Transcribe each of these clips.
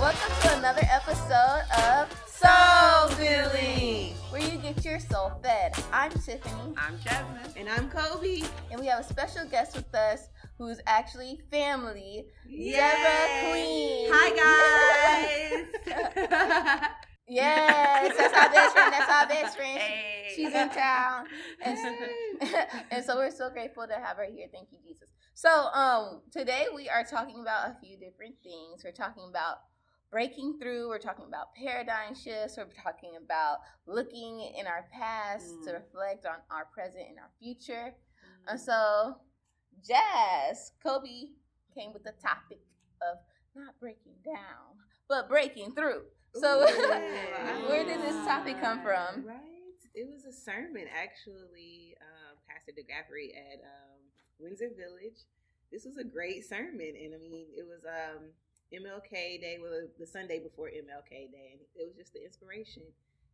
Welcome to another episode of Soul Filling, where you get your soul fed. I'm Tiffany, I'm Jasmine. And I'm Kobe. and we have a special guest with us who's actually family, Yay! Deborah Queen. Hi guys. Yes, that's our best friend. That's our best friend. Hey. She's in town, and so, and so we're so grateful to have her here. Thank you, Jesus. So, um, today we are talking about a few different things. We're talking about breaking through. We're talking about paradigm shifts. We're talking about looking in our past to Mm. reflect on our present and our future. And so, Jazz, Kobe came with the topic of not breaking down, but breaking through. So, Ooh. where did this topic come from? Right. It was a sermon actually, um, Pastor DeGaffrey at um, Windsor Village. This was a great sermon, and I mean, it was um, MLK Day, well, the Sunday before MLK Day, and it was just the inspiration.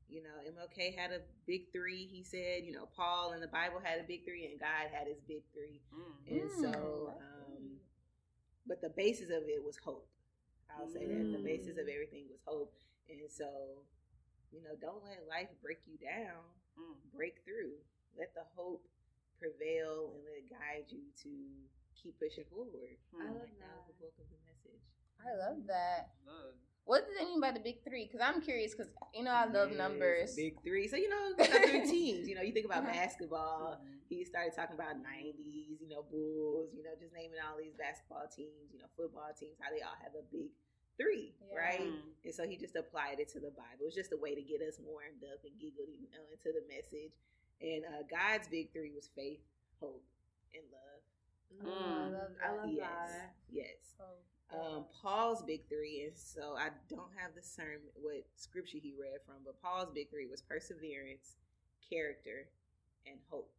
You know, MLK had a big three. He said, you know, Paul and the Bible had a big three, and God had his big three. Mm. And so, um, but the basis of it was hope. I'll say that the basis of everything was hope. And so, you know, don't let life break you down. Mm. Break through. Let the hope prevail and let it guide you to keep pushing forward. I love like, that was the book of the message. I love that. Love. What does they mean by the big three? Because I'm curious. Because you know I love Yes, numbers. Big three. So you know, the three teams. You know, you think about Uh-huh. basketball. Mhm. He started talking about '90s. You know, Bulls. You know, just naming all these basketball teams. You know, football teams. How they all have a big three, Yeah. right? Mm. And so he just applied it to the Bible. It's just a way to get us warmed up and giggled you know, into the message. And uh, God's big three was faith, hope, and love. Oh, I Mm. love I love yes, that. yes. Oh, Um, Paul's big three, and so I don't have the sermon what scripture he read from, but Paul's big three was perseverance, character, and hope.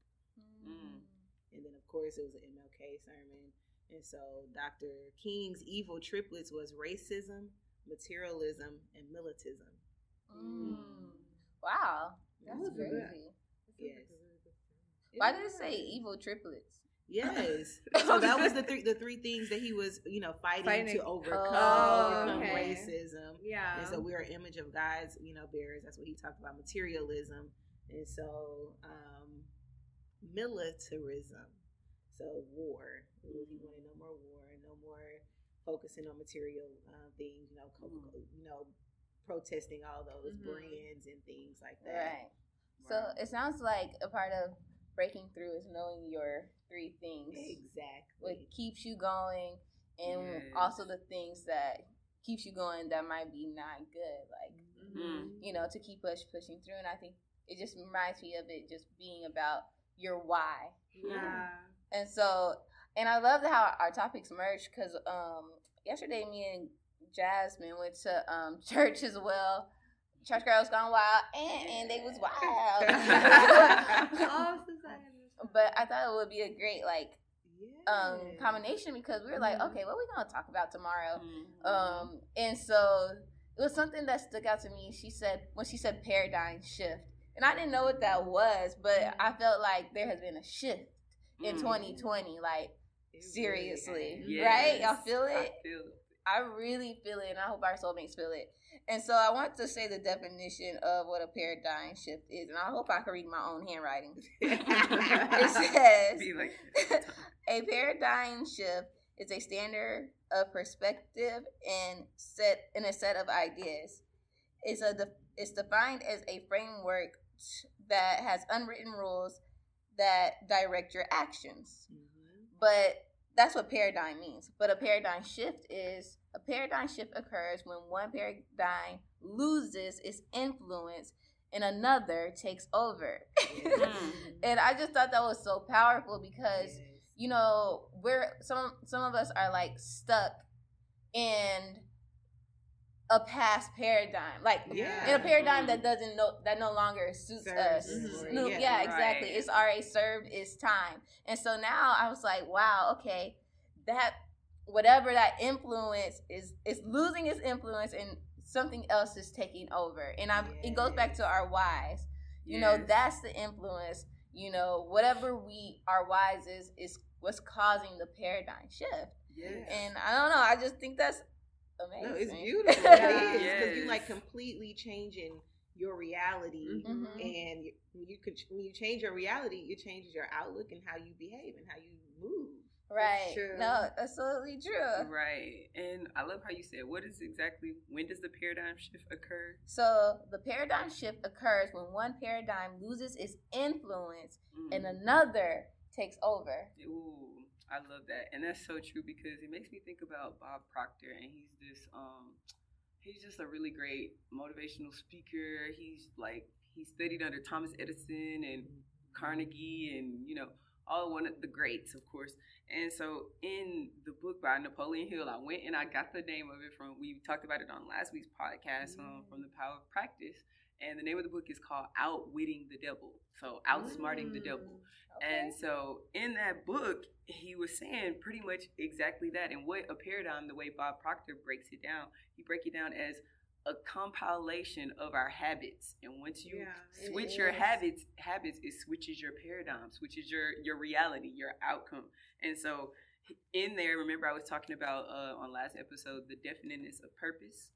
Mm. And then, of course, it was an MLK sermon. And so Dr. King's evil triplets was racism, materialism, and militism. Mm. Wow, that's crazy. good. Yes. Why did it say evil triplets? Yes. so that was the three the three things that he was, you know, fighting, Fighting. to overcome, Oh, overcome okay. racism. Yeah. And so we're an image of God's, you know, bearers. That's what he talked about, materialism. And so um militarism. So war. He wanted no more war, no more focusing on material uh, things, you know, co- Mm. you know, protesting all those Mhm. brands and things like that. Right. So it sounds like a part of breaking through is knowing your three things. Exactly. What keeps you going, and Yes. also the things that keeps you going that might be not good. Like Mm. you know, to keep us pushing through. And I think it just reminds me of it just being about your why. yeah. And so, and I love how our topics merge because um, yesterday me and Jasmine went to um, church as well. Church girls gone wild, and, and they was wild. oh, society. but I thought it would be a great like um, combination because we were like, Mhm. okay, what we gonna talk about tomorrow? Mm. Um, and so it was something that stuck out to me. She said when she said paradigm shift, and I didn't know what that was, but I felt like there has been a shift in Mm. 2020. Like It seriously, has. Yes. right? Y'all feel I it? feel it. I really feel it, and I hope our soulmates feel it. And so I want to say the definition of what a paradigm shift is, and I hope I can read my own handwriting. It says a paradigm shift is a standard of perspective and set in a set of ideas. It's a it's defined as a framework that has unwritten rules that direct your actions. Mhm. But that's what paradigm means. But a paradigm shift is a paradigm shift occurs when one paradigm loses its influence and another takes over. Mm. and I just thought that was so powerful because you know we're some some of us are like stuck in a past paradigm like Yeah. in a paradigm Mhm. that doesn't know that no longer suits Serves us us, no, yeah. yeah, exactly it's already served its time and so now i was like wow okay that whatever that influence is is losing its influence and something else is taking over and i it goes back to our whys you know that's the influence you know whatever we our whys is is what's causing the paradigm shift. Yes. And I don't know, I just think that's amazing. No, it's beautiful. Yeah. It is because you like completely changing your reality, Mhm. and you, when you could when you change your reality, it changes your outlook and how you behave and how you move. right. true. No, absolutely true. Right. And I love how you said, what is exactly, when does the paradigm shift occur? So the paradigm shift occurs when one paradigm loses its influence Mm. and another takes over. Ooh, I love that, and that's so true because it makes me think about Bob Proctor, and he's this um, he's just a really great motivational speaker. He's like he studied under Thomas Edison and Carnegie, and you know all one of the greats, of course. And so in the book by Napoleon Hill, I went and I got the name of it from we talked about it on last week's podcast um, from the Power of Practice. And the name of the book is called Outwitting the Devil. So outsmarting the devil. And so in that book, he was saying pretty much exactly that. And what a paradigm, the way Bob Proctor breaks it down, he break it down as a compilation of our habits. And once you Yeah, switch your habits, habits it switches your paradigm, switches your your reality, your outcome. And so in there, remember I was talking about uh, on last episode the definiteness of purpose.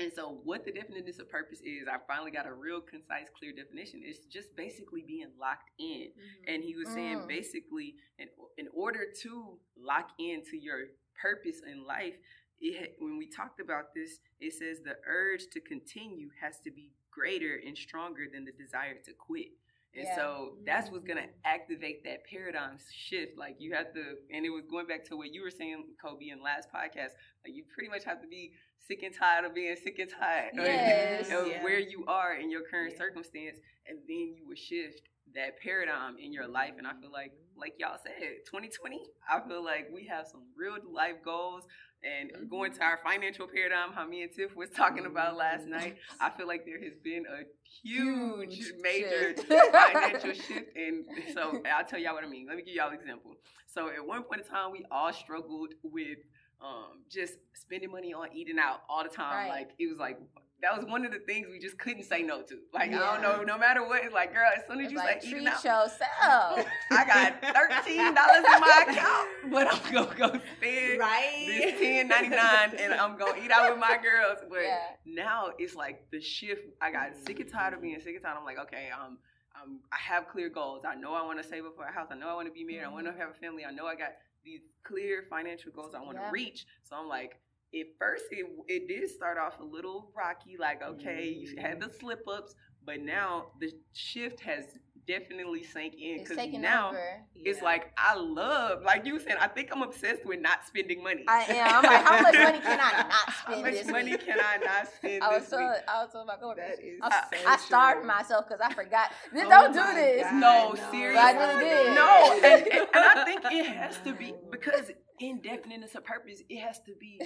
And so, what the definiteness of purpose is, I finally got a real concise, clear definition. It's just basically being locked in. And he was saying Mm. basically, in, in order to lock into your purpose in life, it, when we talked about this, it says the urge to continue has to be greater and stronger than the desire to quit. And Yeah. so that's what's gonna activate that paradigm shift. Like you have to, and it was going back to what you were saying, Kobe, in last podcast. Like you pretty much have to be sick and tired of being sick and tired of- Yes. of Yeah. where you are in your current Yeah. circumstance, and then you will shift that paradigm in your life. And I feel like, like y'all said, 2020, I feel like we have some real life goals. And Mm-hmm. going to our financial paradigm, how me and Tiff was talking about last night, I feel like there has been a huge, Huge major shift. financial shift. And so I'll tell y'all what I mean. Let me give y'all an example. So at one point in time, we all struggled with um, just spending money on eating out all the time. Right. Like it was like that was one of the things we just couldn't say no to. Like I don't know, no matter what, it's like girl, as soon as It's you like say treat eating out, yourself. I got thirteen dollars in my account, but I'm gonna go spend right? this ten ninety nine, and I'm gonna eat out with my girls. But Yeah. now it's like the shift. I got sick and tired of being sick and tired. I'm like, okay, um, um, I have clear goals. I know I want to save up for a house. I know I want to be married. I want to have a family. I know I got these clear financial goals I want to Yeah. reach. So I'm like, at first it it did start off a little rocky. Like, okay, you had the mm. slip ups, but now the shift has definitely sank in because now. over. It's Yeah. like I love, like you were saying. I think I'm obsessed with not spending money. I am. I'm like, how much money can I not spend? How spend much this money week? can I not spend I was this so week? I was so my coworkers. That is I, so I starved myself because I forgot. This, Oh don't do this. God, No, no. seriously. I really did. No, and, and, and I think it has to be because in definiteness of purpose, it has to be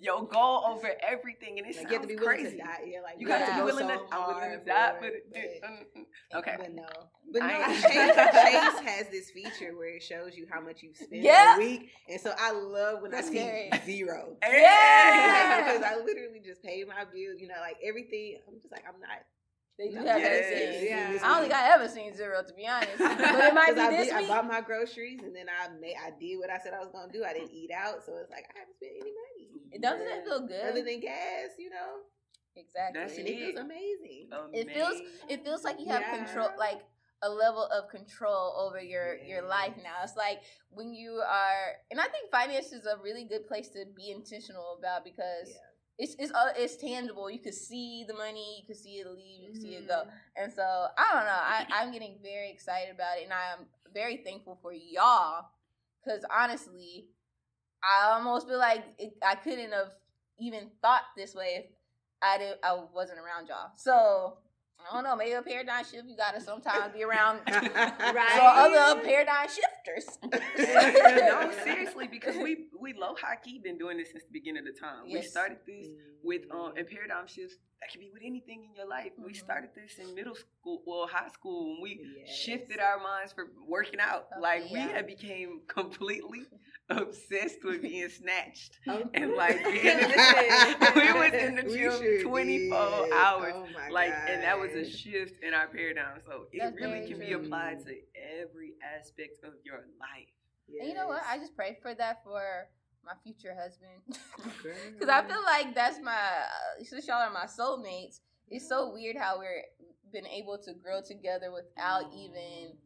your goal over everything, and it Like, sounds you have to be willing crazy. to die. Yeah, like You you got to be willing so to. I'm willing to die, for but, it, it, but- mm, mm. okay. But no. But I no, ain't- Chase, Chase has this feature where it shows you how much you spend Yeah. a week. And so I love when That's I see scary. zero. Yeah. because I literally just paid my bill, you know, like everything. I'm just like, I'm not. They do have Yes. Yeah. I don't think I ever seen zero to be honest, but it might be 'Cause I, this did- I bought my groceries and then I made I did what I said I was gonna do. I didn't eat out, so it's like I haven't spent any money. It doesn't it feel good? Other than gas, you know. exactly. That's it. it feels amazing. It feels it feels like you have Yeah. control like a level of control over your your life now it's like when you are and i think finance is a really good place to be intentional about because Yeah. it's it's uh, it's tangible you can see the money you can see it leave you can see it go Mhm. and so i don't know I, i'm getting very excited about it and i'm very thankful for y'all because honestly i almost feel like it, i couldn't have even thought this way if i did i wasn't around y'all so I don't know. Maybe a paradigm shift. You gotta sometimes be around Right. so other paradigm shifters. no, seriously, because we we low high key been doing this since the beginning of the time. We started this with Mm-hmm. um and paradigm shifts that can be with anything in your life. We Mhm. started this in middle school, well, high school, and we Yes. shifted our minds for working out. Okay, like we yeah. had became completely obsessed with being snatched. Oh. And like being we was in the We gym 24 did. hours. Oh my like and that was a shift in our paradigm. So it That's really very can be applied to every aspect of your life. And you know what? I just pray for that for my future husband. Because I feel like that's my, uh, since y'all are my soulmates, it's so weird how we're been able to grow together without even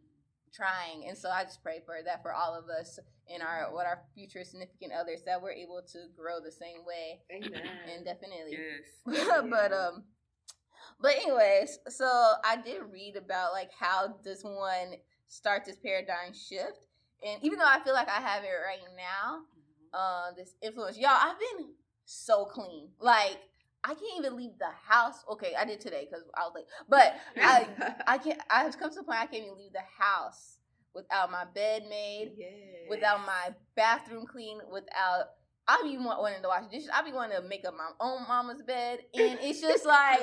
trying. And so I just pray for that for all of us and our what our future significant others that we're able to grow the same way. Amen. And definitely. Yes. but um but anyways, so I did read about like how does one start this paradigm shift. And even though I feel like I have it right now, uh, this influence. Y'all, I've been so clean. Like I can't even leave the house. Okay, I did today because I was late. But I I can't. I have come to the point I can't even leave the house without my bed made, yes. without my bathroom clean, without. I be wa- wanting to wash dishes. I be wanting to make up my own mama's bed, and it's just like,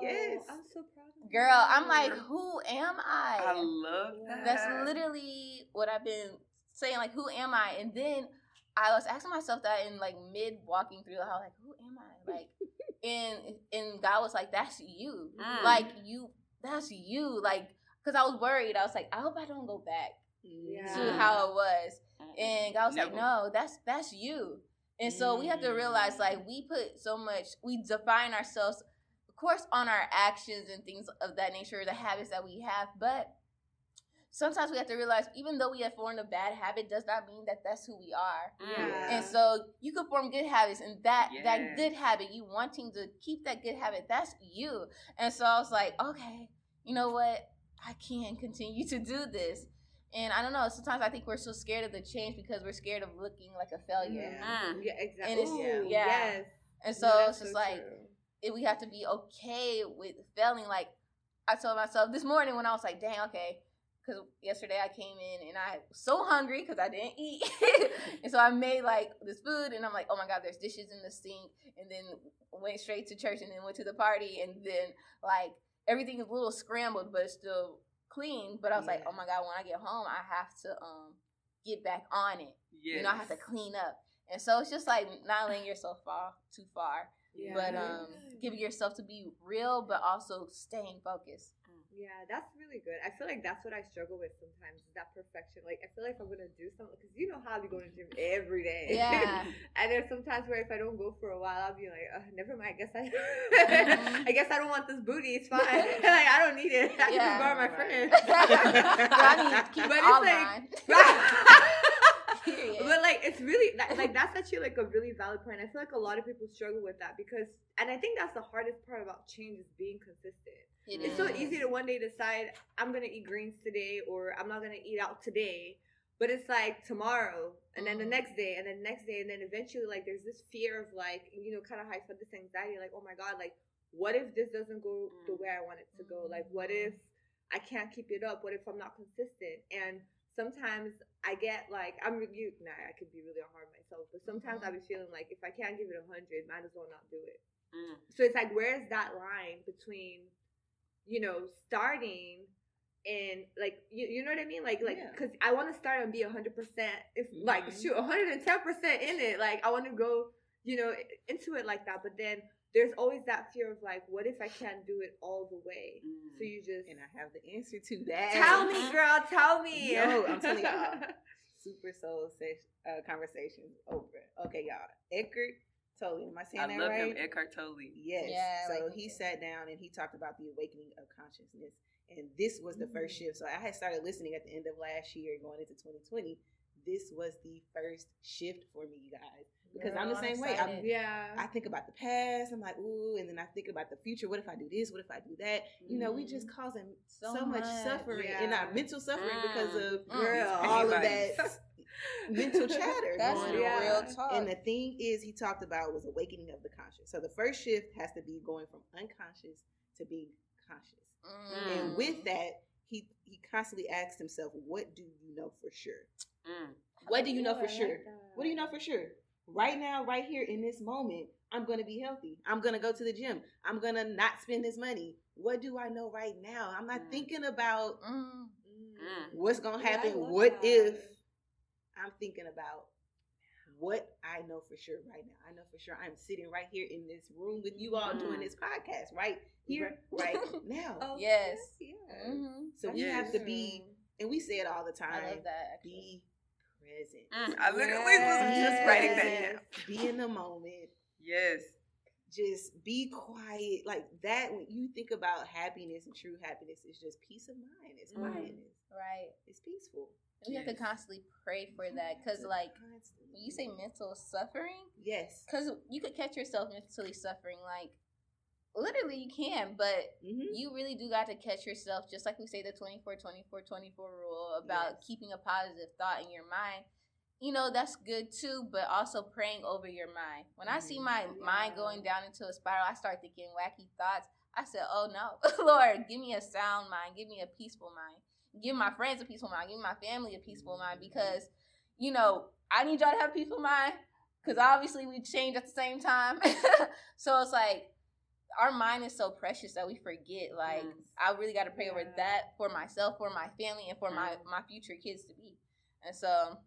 Yes. I'm so proud of girl, you. I'm like, who am I I? love that. That's literally what I've been saying. Like, who am I? And then I was asking myself that in like mid walking through the house, like, who am I? Like, and and God was like, that's you. Mm. Like you, that's you. Like, cause I was worried. I was like, I hope I don't go back Yeah. to how it was. And God was like, no, that's that's you. And so we have to realize like we put so much we define ourselves of course on our actions and things of that nature, the habits that we have, but sometimes we have to realize even though we have formed a bad habit does not mean that that's who we are. Mm. Yeah. And so you can form good habits and that that good habit, you wanting to keep that good habit, that's you. And so I was like, okay, you know what? I can continue to do this. And I don't know, sometimes I think we're so scared of the change because we're scared of looking like a failure. Yeah. Mm. Yeah, exactly. And it's- Ooh, yeah. Yes. And so No, it's just so like true. it, we have to be okay with failing. Like I told myself this morning when I was like, dang, okay. Because yesterday I came in and I was so hungry because I didn't eat. and so I made like this food and I'm like, oh my God, there's dishes in the sink. And then went straight to church and then went to the party. And then like everything is a little scrambled, but it's still clean. But I was like, oh my God, when I get home, I have to um get back on it. Yes. You know, I have to clean up. And so it's just like not letting yourself fall too far Yeah. but um giving yourself to be real but also staying focused Yeah, that's really good. I feel like that's what I struggle with sometimes is that perfection. Like, I feel like I'm gonna do something, because you know how be going to the gym every day. Yeah. and there's sometimes where if I don't go for a while, I'll be like, uh, never mind. I guess I, Mhm. I guess I don't want this booty. It's fine. like I don't need it. I can Yeah. just borrow my friend. I need keep But all it's like- But like it's really like that's actually like a really valid point. I feel like a lot of people struggle with that because, and I think that's the hardest part about change is being consistent. It It's so easy to one day decide I'm gonna eat greens today or I'm not gonna eat out today, but it's like tomorrow and then the Mhm. next day and then the next day and then eventually like there's this fear of like you know kind of I felt this anxiety like oh my god like what if this doesn't go the way I want it to go? Like what if I can't keep it up? What if I'm not consistent? And sometimes I get like I'm you nah I could be really hard on myself but sometimes I'll be feeling like if I can't give it a hundred might as well not do it. Mm. so it's like, where's that line between, you know, starting and like, you, you know what I mean? Like, like, Yeah. cause I want to start and be hundred percent, if like, Mhm. shoot, hundred and ten percent in it. Like, I want to go, you know, into it like that. But then there's always that fear of like, what if I can't do it all the way? Mm. So you just And I have the answer to that. tell me, girl, tell me. Yo, I'm telling y'all. Super Soul sesh, uh, conversations over. Okay, y'all. Eckhart Tolle. Am I saying I that love right? him, Eckhart Tolle. Yes. Yeah, so like he too. sat down and he talked about the awakening of consciousness. And this was the first Mm. shift. So I had started listening at the end of last year going into 2020. This was the first shift for me, you guys. Because I'm the Girl, same way. I'm, yeah. I think about the past. I'm like, ooh, and then I think about the future. What if I do this? What if I do that? You know, we just causing so, So much, much. suffering and Yeah. our mental suffering Mm. because of Mm. Girl. all of that mental chatter that's going the on. Yeah. real talk And the thing is, he talked about was awakening of the conscious. So the first shift has to be going from unconscious to being conscious. Mm. And with that, he he constantly asks himself, "What do you know for sure? Mm. What do you know for sure? What do you know for sure? Right now, right here in this moment, I'm gonna be healthy. I'm gonna go to the gym. I'm gonna not spend this money. What do I know right now? I'm not Mm. thinking about Mm. Mm. what's gonna happen. love what that. if? I'm thinking about what I know for sure right now. I know for sure I'm sitting right here in this room with you all doing Mm. this podcast right here, right now. Oh, Yes. yeah. Mhm. So we Yes. have to be, and we say it all the time. i time. love that actually. Be present. Mm, I literally was just writing that down. Be in the moment. Yes. Just be quiet. Like that, when you think about happiness and true happiness, it's just peace of mind. It's Mhm. quietness. Right. It's peaceful. We have to constantly pray for that because, like, when you say mental suffering, yes, because you could catch yourself mentally suffering, like, literally you can, but hmm you really do got to catch yourself, just like we say the 24 24 24 rule about Yes. keeping a positive thought in your mind. You know, that's good too, but also praying over your mind. When I see Mhm. my mind going down into a spiral, I start thinking wacky thoughts. I said, Oh no, Lord, give me a sound mind, give me a peaceful mind, give my friends a peaceful mind, give my family a peaceful mind because, you know, I need y'all to have a peaceful mind because obviously we change at the same time. so it's like, our mind is so precious that we forget. Like Mm. I really got to pray over that for myself, for my family, and for my my future kids to be. And so,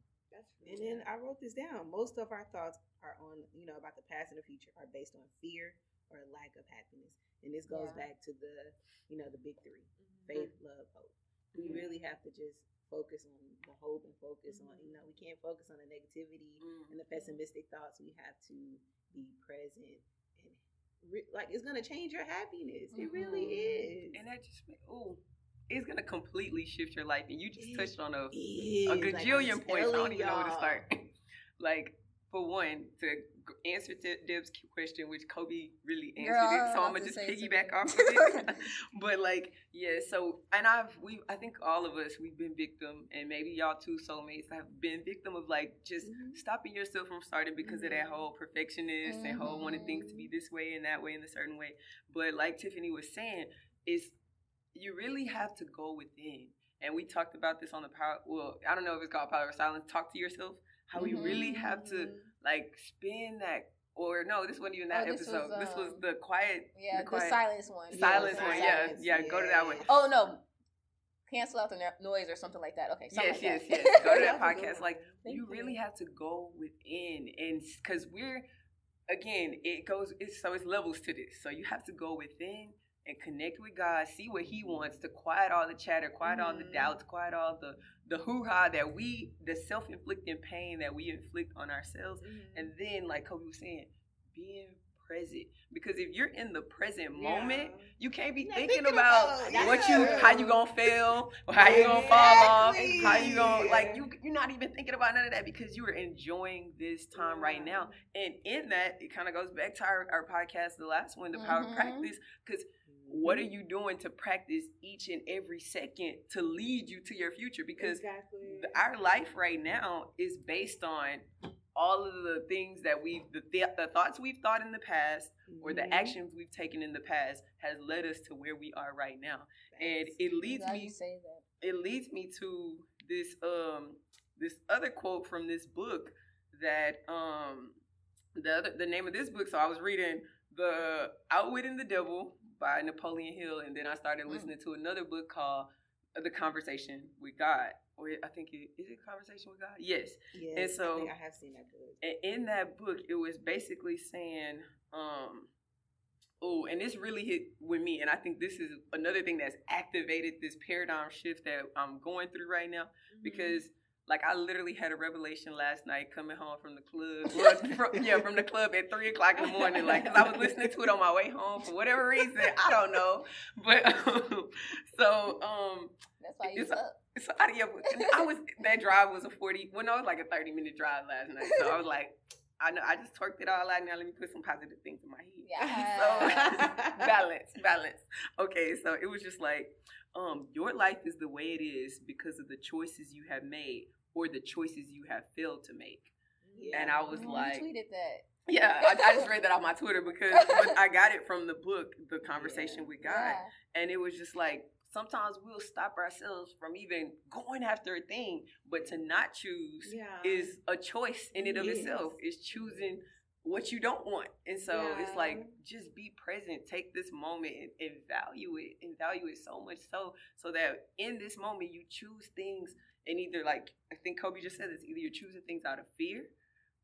And then I wrote this down. Most of our thoughts are on, you know, about the past and the future are based on fear or lack of happiness. And this goes Yeah. back to the, you know, the big 3 Mm-hmm. faith, love, hope. We Mhm. really have to just focus on the hope and focus on, Mhm. you know, we can't focus on the negativity Mm. and the pessimistic thoughts. We have to be present and re- like it's gonna change your happiness. It really mm-hmm. is. And that just oh, it's gonna completely shift your life. And you just It touched on a Is. a Like, gajillion points. I don't even know where to start. like for one, to g- answer De- Deb's question, which Kobe really answered Girl, it, so I'm gonna to just piggyback off of it. but like, yeah. So, and I've we I think all of us we've been victim, and maybe y'all too, soulmates have been victim of like just Mhm. stopping yourself from starting because of that Mhm. whole perfectionist and whole wanting things to be this way and that way and a certain way. But like Tiffany was saying, is you really have to go within. And we talked about this on the power. Well, I don't know if it's called power of silence. Talk to yourself. How we Mhm. really have to Mhm. Like spin that. Or no, this wasn't even that Oh, this was, episode. this was um, the quiet. yeah, the the, silence one. Silence the one, yeah, silence. yeah, go to that one. Oh no, cancel out the noise or something like that. Okay. yes, like yes, that. yes. Go to That that was a good podcast. Like Thank you you. really have to go within, and because we're again, it goes. It's so it's levels to this. So you have to go within and connect with God, see what He wants to quiet all the chatter, quiet all the Mhm. doubts, quiet all the the hoo ha that we, the self inflicting pain that we inflict on ourselves, Mm-hmm. and then like Kobe was saying, being present. Because if you're in the present Yeah. moment, you can't be thinking, thinking about, about- what you, how you gonna fail, or how you gonna fall off, how you gonna like you. You're not even thinking about none of that because you are enjoying this time right now. And in that, it kind of goes back to our, our podcast, the last one, the power of Mhm. practice. Because what are you doing to practice each and every second to lead you to your future? Because exactly. our life right now is based on all of the things that we've the, th- the thoughts we've thought in the past or the Mhm. actions we've taken in the past has led us to where we are right now and it leads me say that. it leads me to this um this other quote from this book that um the other, the name of this book so I was reading the Outwitting the Devil by Napoleon Hill and then I started Mm. listening to another book called The Conversation with God or I think it is it Conversation with God yes Yes, and so- I, think I have seen that book. and in that book it was basically saying um oh and this really hit with me and i think this is another thing that's activated this paradigm shift that i'm going through right now Mm-hmm. because like i literally had a revelation last night coming home from the club well, from, yeah from the club at three o'clock in the morning like because i was listening to it on my way home for whatever reason i don't know but um, so um That's why you It's- up. so I, yeah, I was that drive was a forty. Well, no, it was like a thirty minute drive last night. So I was like, I know I just twerked it all out. Now let me put some positive things in my head. Yeah. So balance, balance. Okay, so it was just like, um, your life is the way it is because of the choices you have made or the choices you have failed to make. Yeah. And I was You like, tweeted that. yeah, I, I just read that on my Twitter because I got it from the book, The Conversation with God Yeah. and it was just like sometimes we'll stop ourselves from even going after a thing but to not choose yeah. is a choice in and of Yes. itself is choosing what you don't want. And so it's like just be present. Take this moment and, and value it and value it so much so so that in this moment you choose things and either like i think kobe just said this either you're choosing things out of fear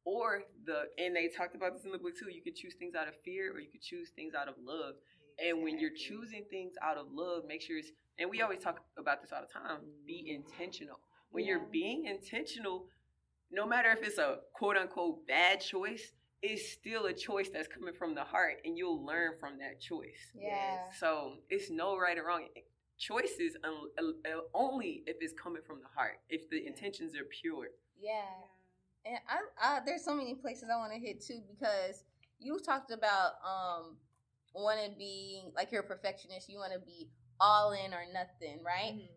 or the and they talked about this in the book too you could choose things out of fear or you could choose things out of love. And when you're choosing things out of love, make sure it's, and we always talk about this all the time, be mm-hmm. intentional. When you're being intentional, no matter if it's a quote unquote bad choice, it's still a choice that's coming from the heart, and you'll learn from that choice. Yeah. So it's no right or wrong. Choices uh, only if it's coming from the heart, if the intentions are pure. Yeah. And I, I there's so many places I want to hit too because you talked about um wanting to be like you're a perfectionist. You want to be all in or nothing, right? Mhm.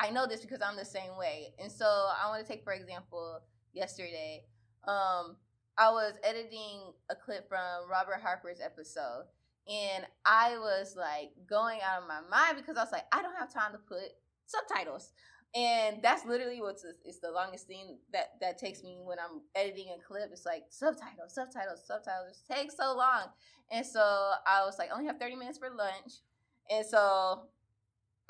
I know this because I'm the same way. And so I want to take for example yesterday. Um, I was editing a clip from Robert Harper's episode, and I was like going out of my mind because I was like, I don't have time to put subtitles. And that's literally what's it's the longest thing that that takes me when I'm editing a clip. It's like subtitles, subtitles, subtitles. It takes so long, and so I was like, I only have 30 minutes for lunch, and so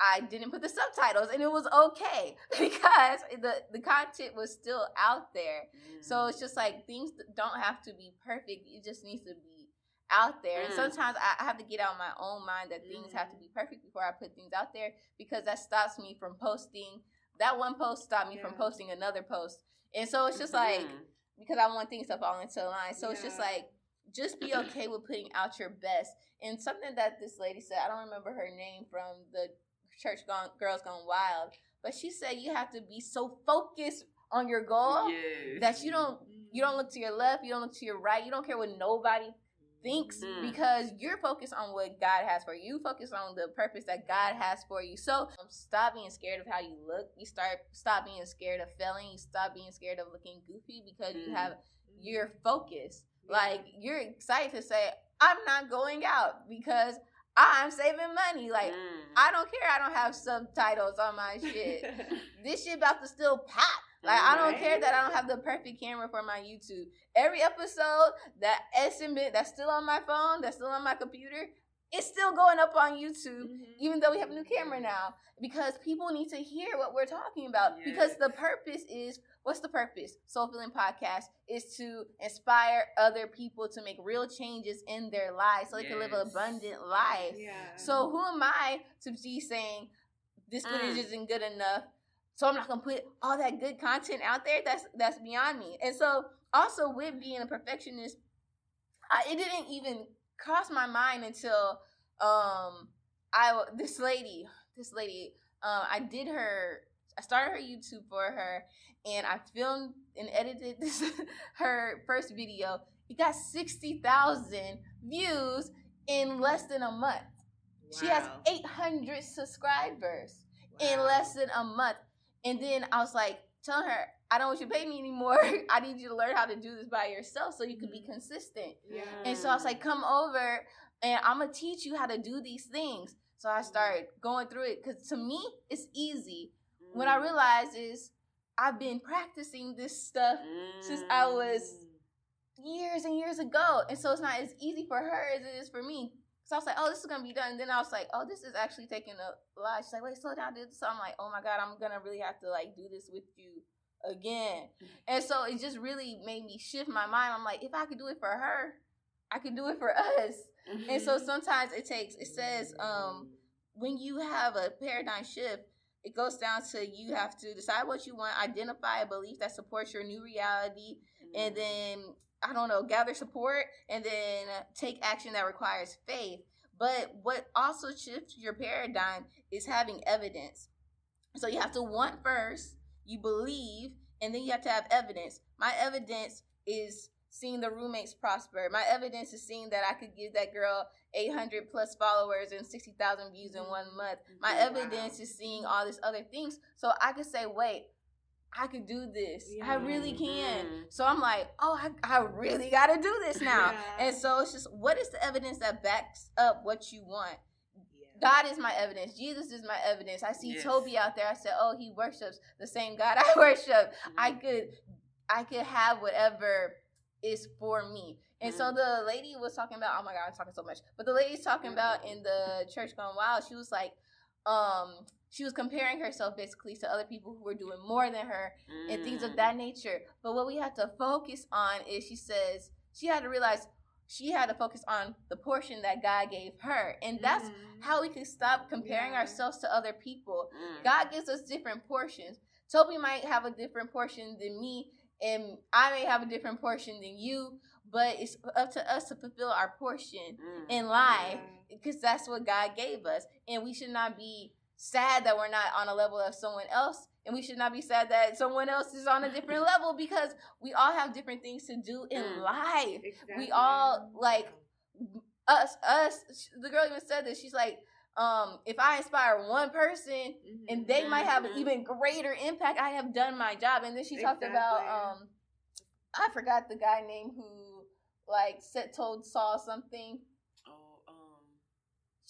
I didn't put the subtitles, and it was okay because the the content was still out there. So it's just like things don't have to be perfect. It just needs to be out there. And Mm. sometimes I I have to get out of my own mind that things have to be perfect before I put things out there because that stops me from posting. That one post stopped me from posting another post. And so it's just like Mhm. because I want things to fall into line. So it's just like just be okay with putting out your best. And something that this lady said, I don't remember her name from the church gone girls gone wild, but she said you have to be so focused on your goal Yes. that you don't you don't look to your left, you don't look to your right, you don't care what nobody thinks Mm. because you're focused on what God has for you. You focus on the purpose that God has for you. So um, stop being scared of how you look. You start stop being scared of failing. You stop being scared of looking goofy because you Mm. have your focus. Yeah. Like you're excited to say, I'm not going out because I'm saving money. Like Mm. I don't care. I don't have subtitles on my shit. this shit about to still pop. Like I don't care that I don't have the perfect camera for my YouTube. Every episode that estimate that's still on my phone, that's still on my computer, it's still going up on YouTube, Mhm. even though we have a new camera now. Because people need to hear what we're talking about. Because the purpose is what's the purpose? Soul Filling Podcast is to inspire other people to make real changes in their lives so they can live an abundant life. Yeah. So who am I to be saying this footage Mm. isn't good enough? So I'm not gonna put all that good content out there. That's that's beyond me. And so also with being a perfectionist, I, it didn't even cross my mind until um I this lady this lady um I did her I started her YouTube for her and I filmed and edited this her first video. It got sixty thousand views in less than a month. She has 800 subscribers in less than a month. And then I was like, telling her, I don't want you to pay me anymore. I need you to learn how to do this by yourself so you can be mm-hmm. consistent. Yeah. And so I was like, come over and I'm going to teach you how to do these things. So I mm-hmm. started going through it because to me, it's easy. What I Mm. realized is I've been practicing this stuff since I was mm. years and years ago. And so it's not as easy for her as it is for me. So I was like, oh, this is gonna be done. And then I was like, oh, this is actually taking a lot. She's like, wait, slow down, dude. So I'm like, oh my god, I'm gonna really have to like do this with you again. Mm-hmm. And so it just really made me shift my mind. I'm like, if I could do it for her, I could do it for us. And so mm-hmm. sometimes it takes. It says, um, when you have a paradigm shift, it goes down to you have to decide what you want, identify a belief that supports your new reality, and mm-hmm. then I don't know, gather support, and then take action that requires faith. But what also shifts your paradigm is having evidence. So you have to want first, you believe, and then you have to have evidence. My evidence is seeing the roommates prosper. My evidence is seeing that I could give that girl 800 plus followers and 60,000 views in one month. My Wow. evidence is seeing all these other things. So I could say, wait, I could do this. I really can. Mhm. So I'm like, oh, I, I really got to do this now. Yeah. And so it's just, what is the evidence that backs up what you want? God is my evidence. Jesus is my evidence. I see Yes. Toby out there. I said, oh, he worships the same God I worship. I Mhm. could, I could have whatever is for me. And so Mm. the lady was talking about, oh my God, I'm talking so much. But the lady's talking about in the church gone wild, she was like, um, she was comparing herself basically to other people who were doing more than her and things of Mm. that nature. But what we have to focus on is she says she had to realize she had to focus on the portion that God gave her. And that's Mhm. how we can stop comparing Yeah. ourselves to other people. Mm. God gives us different portions. Toby might have a different portion than me, and I may have a different portion than you, but it's up to us to fulfill our portion Mm. in life because that's what God gave us, and we should not be sad that we're not on a level of someone else. And we should not be sad that someone else is on a different level because we all have different things to do in Mm. life Exactly. we all like us us the girl even said this she's like um if i inspire one person Mhm. and they might have an Mhm. even greater impact i have done my job and then she talked about um i forgot the guy name who like said told saul something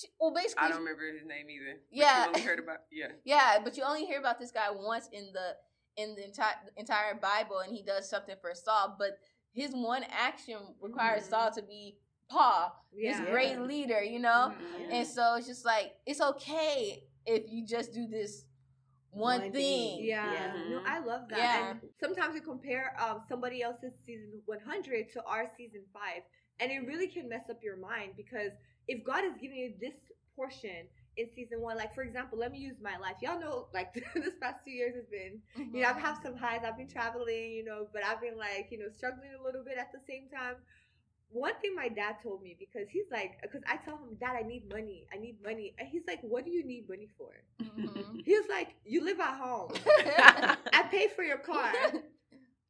she, well basically I don't remember his name either. but Yeah. you only heard about yeah. yeah but you only hear about this guy once in the in the entire entire bible and he does something for saul but his one action requires Mhm. saul to be paul this Yeah. great leader you know Mhm. And so it's just like it's okay if you just do this one, One thing. thing. Yeah, Yeah. no, Mhm. I love that. Yeah. And sometimes we compare um, somebody else's season 100 to our season five, and it really can mess up your mind because if God is giving you this portion in season one, like for example, let me use my life. Y'all know, like this past two years has been, you know, I've had some highs. I've been traveling, you know, but I've been like, you know, struggling a little bit at the same time. One thing my dad told me because he's like, because I tell him, Dad, I need money. I need money. And he's like, What do you need money for? Mhm. He was like, You live at home. I pay for your car.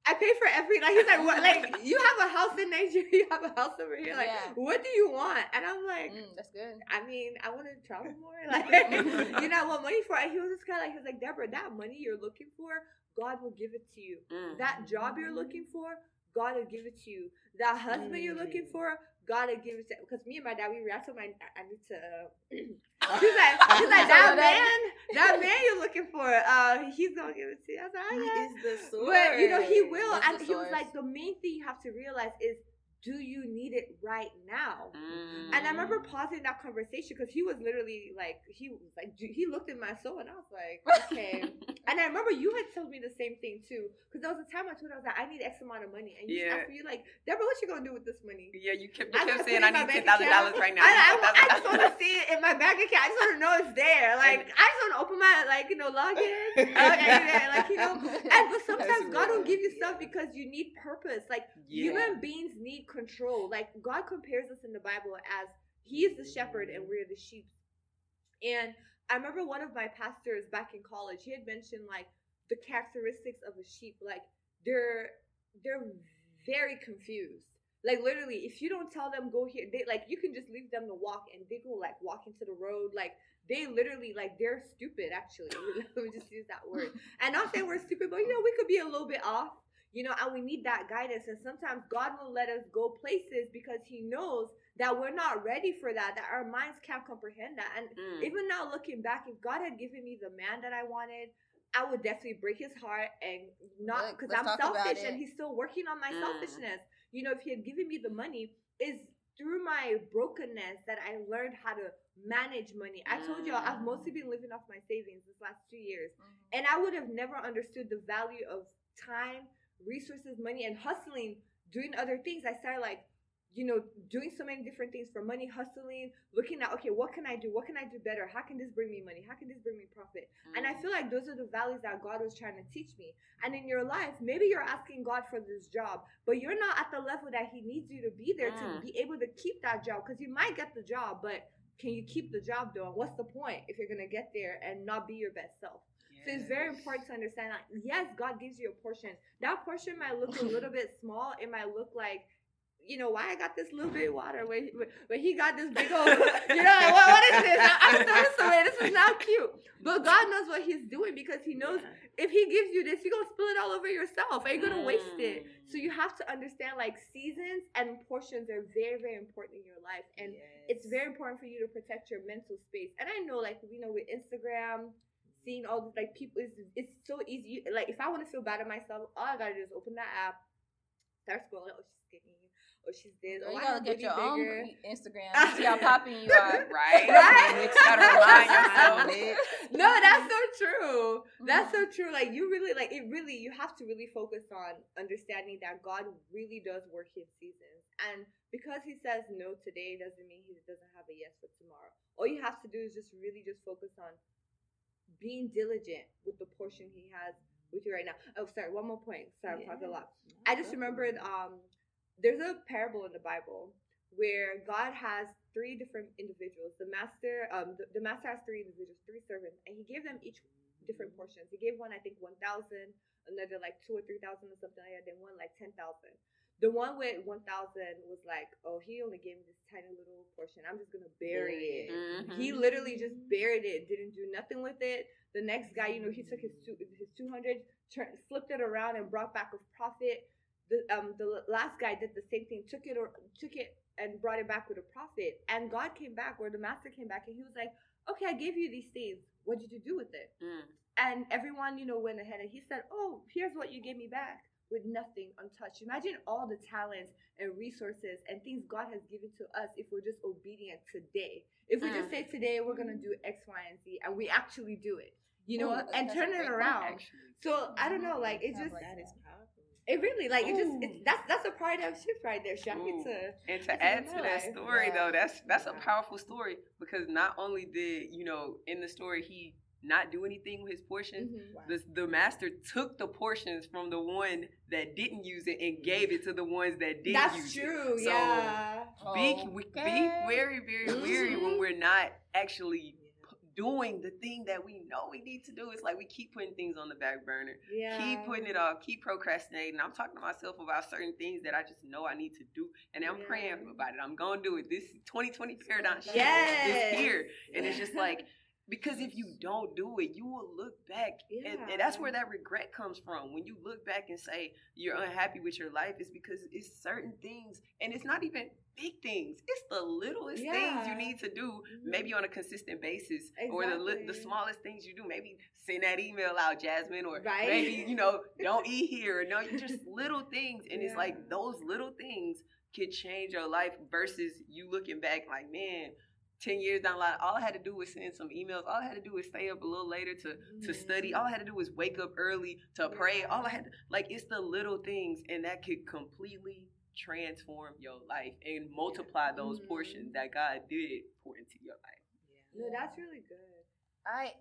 I pay for every like he's like what like you have a house in Nigeria, you have a house over here. Like Yeah. what do you want? And I'm like, Mm, that's good. I mean, I want to travel more. Like you know, I want money for it. And he was just kinda like he was like, Deborah, that money you're looking for, God will give it to you. Mm. That job you're looking for, God will give it to you. That husband you're looking Mm. for, Will give it to because me and my dad we were told my I need to uh, He's like, he's like that man, that man you're looking for. Uh, he's gonna give it to you. I was like, He "Oh, yeah." is the source. But you know, he will. And he was like, the main thing you have to realize is, do you need it right now? Mm. And I remember pausing that conversation because he was literally like, he was like, he looked in my soul, and I was like, okay. and I remember you had told me the same thing too, because there was a time I told you, I was like, I need X amount of money, and you Yeah. asked me like, Deborah, what you gonna do with this money? Yeah, you kept, you I'm kept saying I it in my need ten thousand dollars right now. I, I, $10,000. I just want to see it in my bank account. I just want to know it's there. Like I just want to open my like you know login. Okay, like you know. And but sometimes God will give you stuff because you need purpose. Like Yeah. human beings need control. Like God compares us in the Bible as He is the shepherd and we're the sheep. And I remember one of my pastors back in college. He had mentioned like the characteristics of a sheep. Like they're they're very confused. Like literally, if you don't tell them go here, they like you can just leave them to walk and they go like walk into the road. Like they literally like they're stupid. Actually, let me just use that word. And not we're stupid, but you know we could be a little bit off. You know, and we need that guidance. And sometimes God will let us go places because He knows that we're not ready for that. That our minds can't comprehend that. And Mm. even now looking back, if God had given me the man that I wanted, I would definitely break his heart and not because I'm selfish and he's still working on my Mm. selfishness. You know, if he had given me the money, is through my brokenness that I learned how to manage money. I told y'all I've Mm. mostly been living off my savings this last two years. And I would have never understood the value of time, resources, money, and hustling, doing other things. I started like, you know, doing so many different things for money, hustling, looking at, okay, what can I do? What can I do better? How can this bring me money? How can this bring me profit? And I feel like those are the values that God was trying to teach me. And in your life, maybe you're asking God for this job, but you're not at the level that He needs you to be there to Mm. be able to keep that job. Because you might get the job, but can you keep the job though? What's the point if you're gonna get there and not be your best self? So it's very important to understand that yes, God gives you a portion. That portion might look a little bit small. It might look like, you know, why I got this little bit of water when, when he got this big old, you know, what, what is this? I- I'm throwing this away. This is not cute. But God knows what he's doing because he knows if he gives you this, you're gonna spill it all over yourself Are you're gonna waste it. Mm. So you have to understand like seasons and portions are very, very important in your life. And it's very important for you to protect your mental space. And I know, like you know, with Instagram, seeing all the like people, it's, it's so easy. Like if I want to feel bad at myself, all I gotta do is open that app, start scrolling. Oh, she's skinny. Oh, she's this. you Oh, I gotta have look at booty your bigger. own Instagram. See how popping you are. Right. Right? You gotta remind yourself. no, that's so true. That's Mhm. so true. Like you really like it really you have to really focus on understanding that God really does work his seasons. And because he says no today doesn't mean he doesn't have a yes for tomorrow. All you have to do is just really just focus on being diligent with the portion he has with you right now. Oh, sorry. One more point. Sorry, I'm talking a lot. I just remembered. Um, there's a parable in the Bible where God has three different individuals. The master, um, the, the master has three individuals, three servants, and he gave them each different portions. He gave one, I think, one thousand, another like two or three thousand or something like that. Then one like ten thousand. The one with one thousand was like, oh, he only gave me this tiny little portion. I'm just gonna bury it. Mhm. He literally just buried it, didn't do nothing with it. The next guy, you know, he took his two, his two hundred, turned, flipped it around, and brought back a profit. The um the last guy did the same thing, took it or took it and brought it back with a profit. And God came back, or the master came back, and he was like, "Okay, I gave you these things. What did you do with it?" Mm. And everyone, you know, went ahead and he said, "Oh, here's what you gave me back." With nothing untouched. Imagine all the talents and resources and things God has given to us if we're just obedient today. If we just Mm. say today we're gonna do X, Y, and Z, and we actually do it, you know, Ooh, and turn it great point, around. So I don't know, like it just like That is powerful. it really like it just Ooh. it's, that's that's a paradigm shift right there. Should I to And to add to that life. story, Yeah. though, that's that's a powerful story because not only did you know in the story he not do anything with his portions, Mhm. Wow. the the master took the portions from the one that didn't use it and gave it to the ones that did That's use true, it. So yeah. be we- be Okay. very very weary when we're not actually p- doing the thing that we know we need to do. It's like we keep putting things on the back burner Yeah. keep putting it off, keep procrastinating. I'm talking to myself about certain things that I just know I need to do, and I'm Yeah. praying about it. I'm gonna do it. This 2020 paradigm shift Yes. is here, and it's just like because if you don't do it, you will look back, and, Yeah. and that's where that regret comes from. When you look back and say you're unhappy with your life, it's because it's certain things, and it's not even big things. It's the littlest things you need to do, maybe mm-hmm. on a consistent basis, or the the smallest things you do. Maybe send that email out, Jasmine, or Right. maybe you know don't eat here, no, just little things, and it's like those little things could change your life versus you looking back like, man. 10 years down the line, all I had to do was send some emails. All I had to do was stay up a little later to, to Mhm. study. All I had to do was wake up early to pray. All I had to, like, it's the little things, and that could completely transform your life and multiply those Mhm. portions that God did pour into your life. Yeah, no, that's really good. I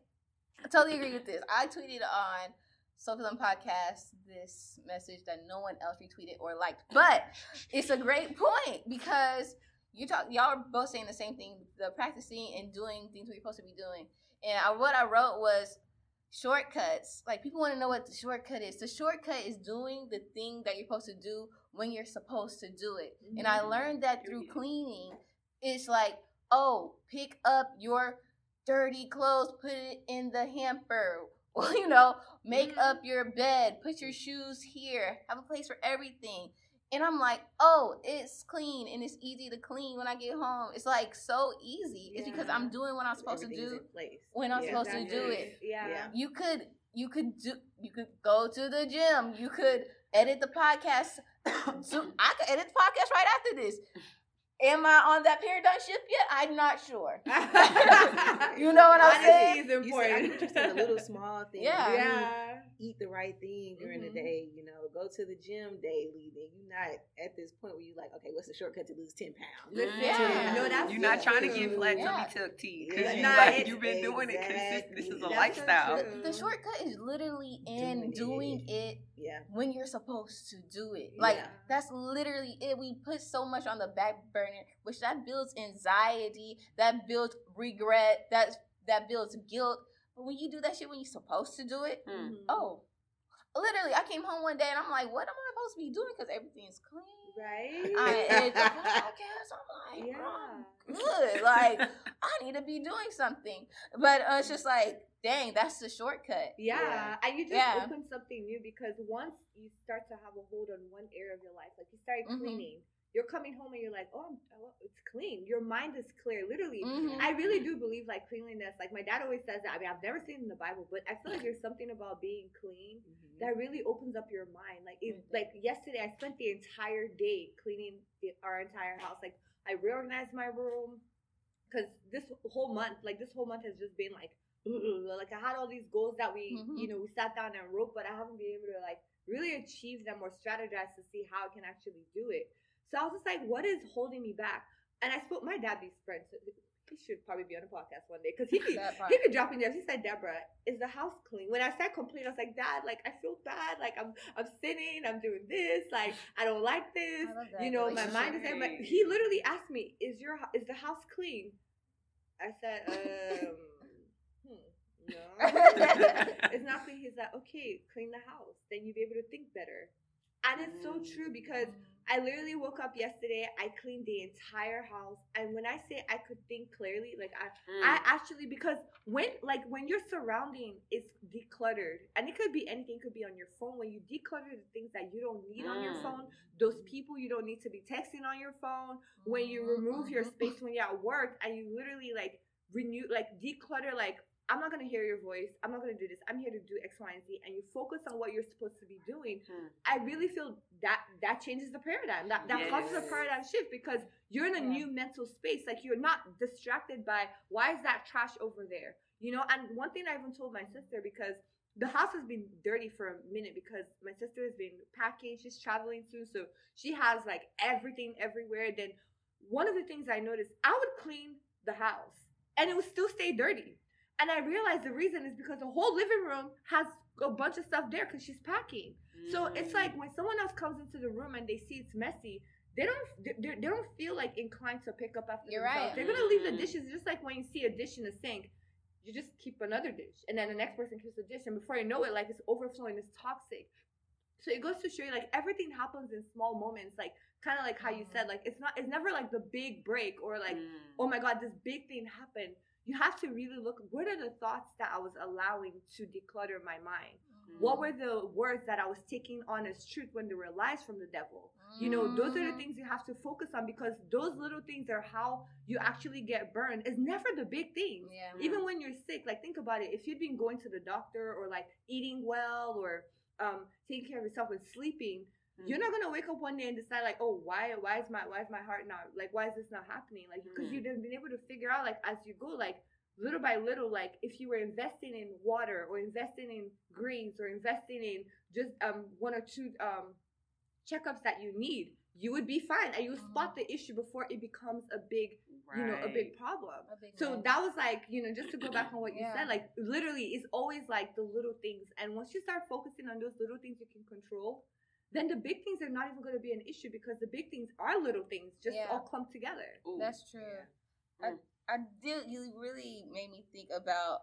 totally agree with this. I tweeted on Social Them Podcast this message that no one else retweeted or liked. But it's a great point because you talk y'all are both saying the same thing, the practicing and doing things we're supposed to be doing. And I, what I wrote was shortcuts. Like people want to know what the shortcut is. The shortcut is doing the thing that you're supposed to do when you're supposed to do it. And I Mhm. learned that through cleaning. It's like, oh, pick up your dirty clothes, put it in the hamper. Well, you know, make Mhm. up your bed, put your shoes here, have a place for everything. And I'm like, oh, it's clean and it's easy to clean when I get home. It's like so easy. It's because I'm doing what I'm supposed to do when I'm Yeah. supposed to do it. Yeah. Yeah. You could you could do you could go to the gym. You could edit the podcast. so I could edit the podcast right after this. Am I on that paradigm shift yet? I'm not sure. You know what I'm saying? is You see, I important. think just in the little small things. Yeah. You yeah. Eat the right thing during Mhm. the day. You know, go to the gym daily. Then you're not at this point where you're like, okay, what's the shortcut to lose ten pounds? Listen, Yeah. no, that's You're not so trying to get true. flat Yeah. tummy tuck tea because Yeah. you like you've been doing it consistent. This is a That's lifestyle. true. The shortcut is literally in Doing doing it. it Yeah. when you're supposed to do it. Like Yeah. that's literally it. We put so much on the back burner, which that builds anxiety, that builds regret, that that builds guilt. But when you do that shit when you're supposed to do it, Mm. Mhm. oh, literally, I came home one day and I'm like, what am I supposed to be doing? Because everything's clean. Right? I edited the podcast. I'm like, Yeah. I'm good. Like I need to be doing something. But uh, it's just like, dang, that's the shortcut. Yeah. Yeah. and you just Yeah. open something new because once you start to have a hold on one area of your life, like you started Mhm. cleaning, you're coming home and you're like, oh, I'm- oh, it's clean. Your mind is clear. Literally, Mhm. I really do believe like cleanliness. Like my dad always says that. I mean, I've never seen it in the Bible, but I feel like there's something about being clean that really opens up your mind. Like it, Mhm. like yesterday, I spent the entire day cleaning the, our entire house. Like I reorganized my room because this whole month, like this whole month has just been like, like I had all these goals that we, Mhm. you know, we sat down and wrote, but I haven't been able to like really achieve them or strategize to see how I can actually do it. So I was just like, what is holding me back? And I spoke my dad these friends. he should probably be on the podcast one day because he be part. he be dropping there. He said, "Deborah, is the house clean?" When I said complain, I was like, "Dad, like I feel bad. Like I'm I'm sinning. I'm doing this. Like I don't like this. You know, my mind is there." But he literally asked me, "Is your is the house clean?" I said, "Um, hmm, no, it's not clean." He's like, "Okay, clean the house. Then you'll be able to think better." And it's so true because I literally woke up yesterday. I cleaned the entire house, and when I say I could think clearly, like I, Mm. I actually because when like when your surrounding is decluttered, and it could be anything, it could be on your phone. When you declutter the things that you don't need on your Mm. phone, those people you don't need to be texting on your phone. When you remove your Mm-hmm. space when you're at work, and you literally like renew, like declutter, like. I'm not gonna hear your voice. I'm not gonna do this. I'm here to do X, Y, and Z, and you focus on what you're supposed to be doing. Hmm. I really feel that that changes the paradigm. That that causes a paradigm shift because you're in a Yeah. new mental space. Like you're not distracted by why is that trash over there? You know. And one thing I even told my sister because the house has been dirty for a minute because my sister has been packing. She's traveling soon, so she has like everything everywhere. Then one of the things I noticed, I would clean the house and it would still stay dirty. And I realized the reason is because the whole living room has a bunch of stuff there because she's packing. So it's like when someone else comes into the room and they see it's messy, they don't they, don't feel like inclined to pick up after You're themselves. right. They're gonna leave the Mm. dishes just like when you see a dish in the sink, you just keep another dish, and then the next person keeps the dish, and before you know it, like it's overflowing, it's toxic. So it goes to show you like everything happens in small moments, like kind of like how you said, like it's not it's never like the big break or like Mm. oh my god, this big thing happened. You have to really look. What are the thoughts that I was allowing to declutter my mind? What were the words that I was taking on as truth when they were lies from the devil? You know, those are the Mhm. things you have to focus on because those little things are how you actually get burned. It's never the big things. Yeah. Even when you're sick, like think about it. If you'd been going to the doctor or like eating well or um, taking care of yourself and sleeping, you're not gonna wake up one day and decide like, oh, why, why is my, why is my heart not like, why is this not happening? Like, because Mhm. you've been able to figure out like as you go, like little by little, like if you were investing in water or investing in greens or investing in just um one or two um checkups that you need, you would be fine and you spot the issue before it becomes a big, you know, a big problem. A big So that was like, you know, just to go back on what you Yeah. said, like literally it's always like the little things. And once you start focusing on those little things you can control, then the big things are not even going to be an issue because the big things are little things just Yeah. all clumped together. Ooh. That's true. Mm. I did. You really made me think about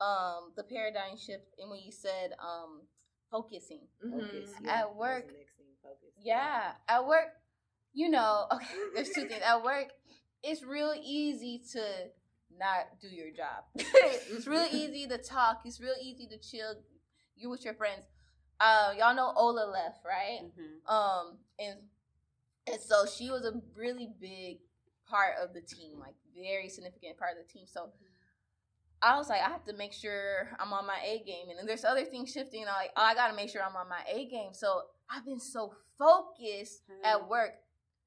um the paradigm shift, and when you said um focusing. Focus. Mhm. yeah, At work, thing, focus. Yeah, at work, you know, okay, there's two things. At work, it's real easy to not do your job. it's real easy to talk. It's real easy to chill. You with your friends. Uh, y'all know Ola left, right? Mhm. Um, and and so she was a really big part of the team, like very significant part of the team. So I was like, I have to make sure I'm on my A game, and then there's other things shifting. And I'm like, oh, I got to make sure I'm on my A game. So I've been so focused at Mhm. work.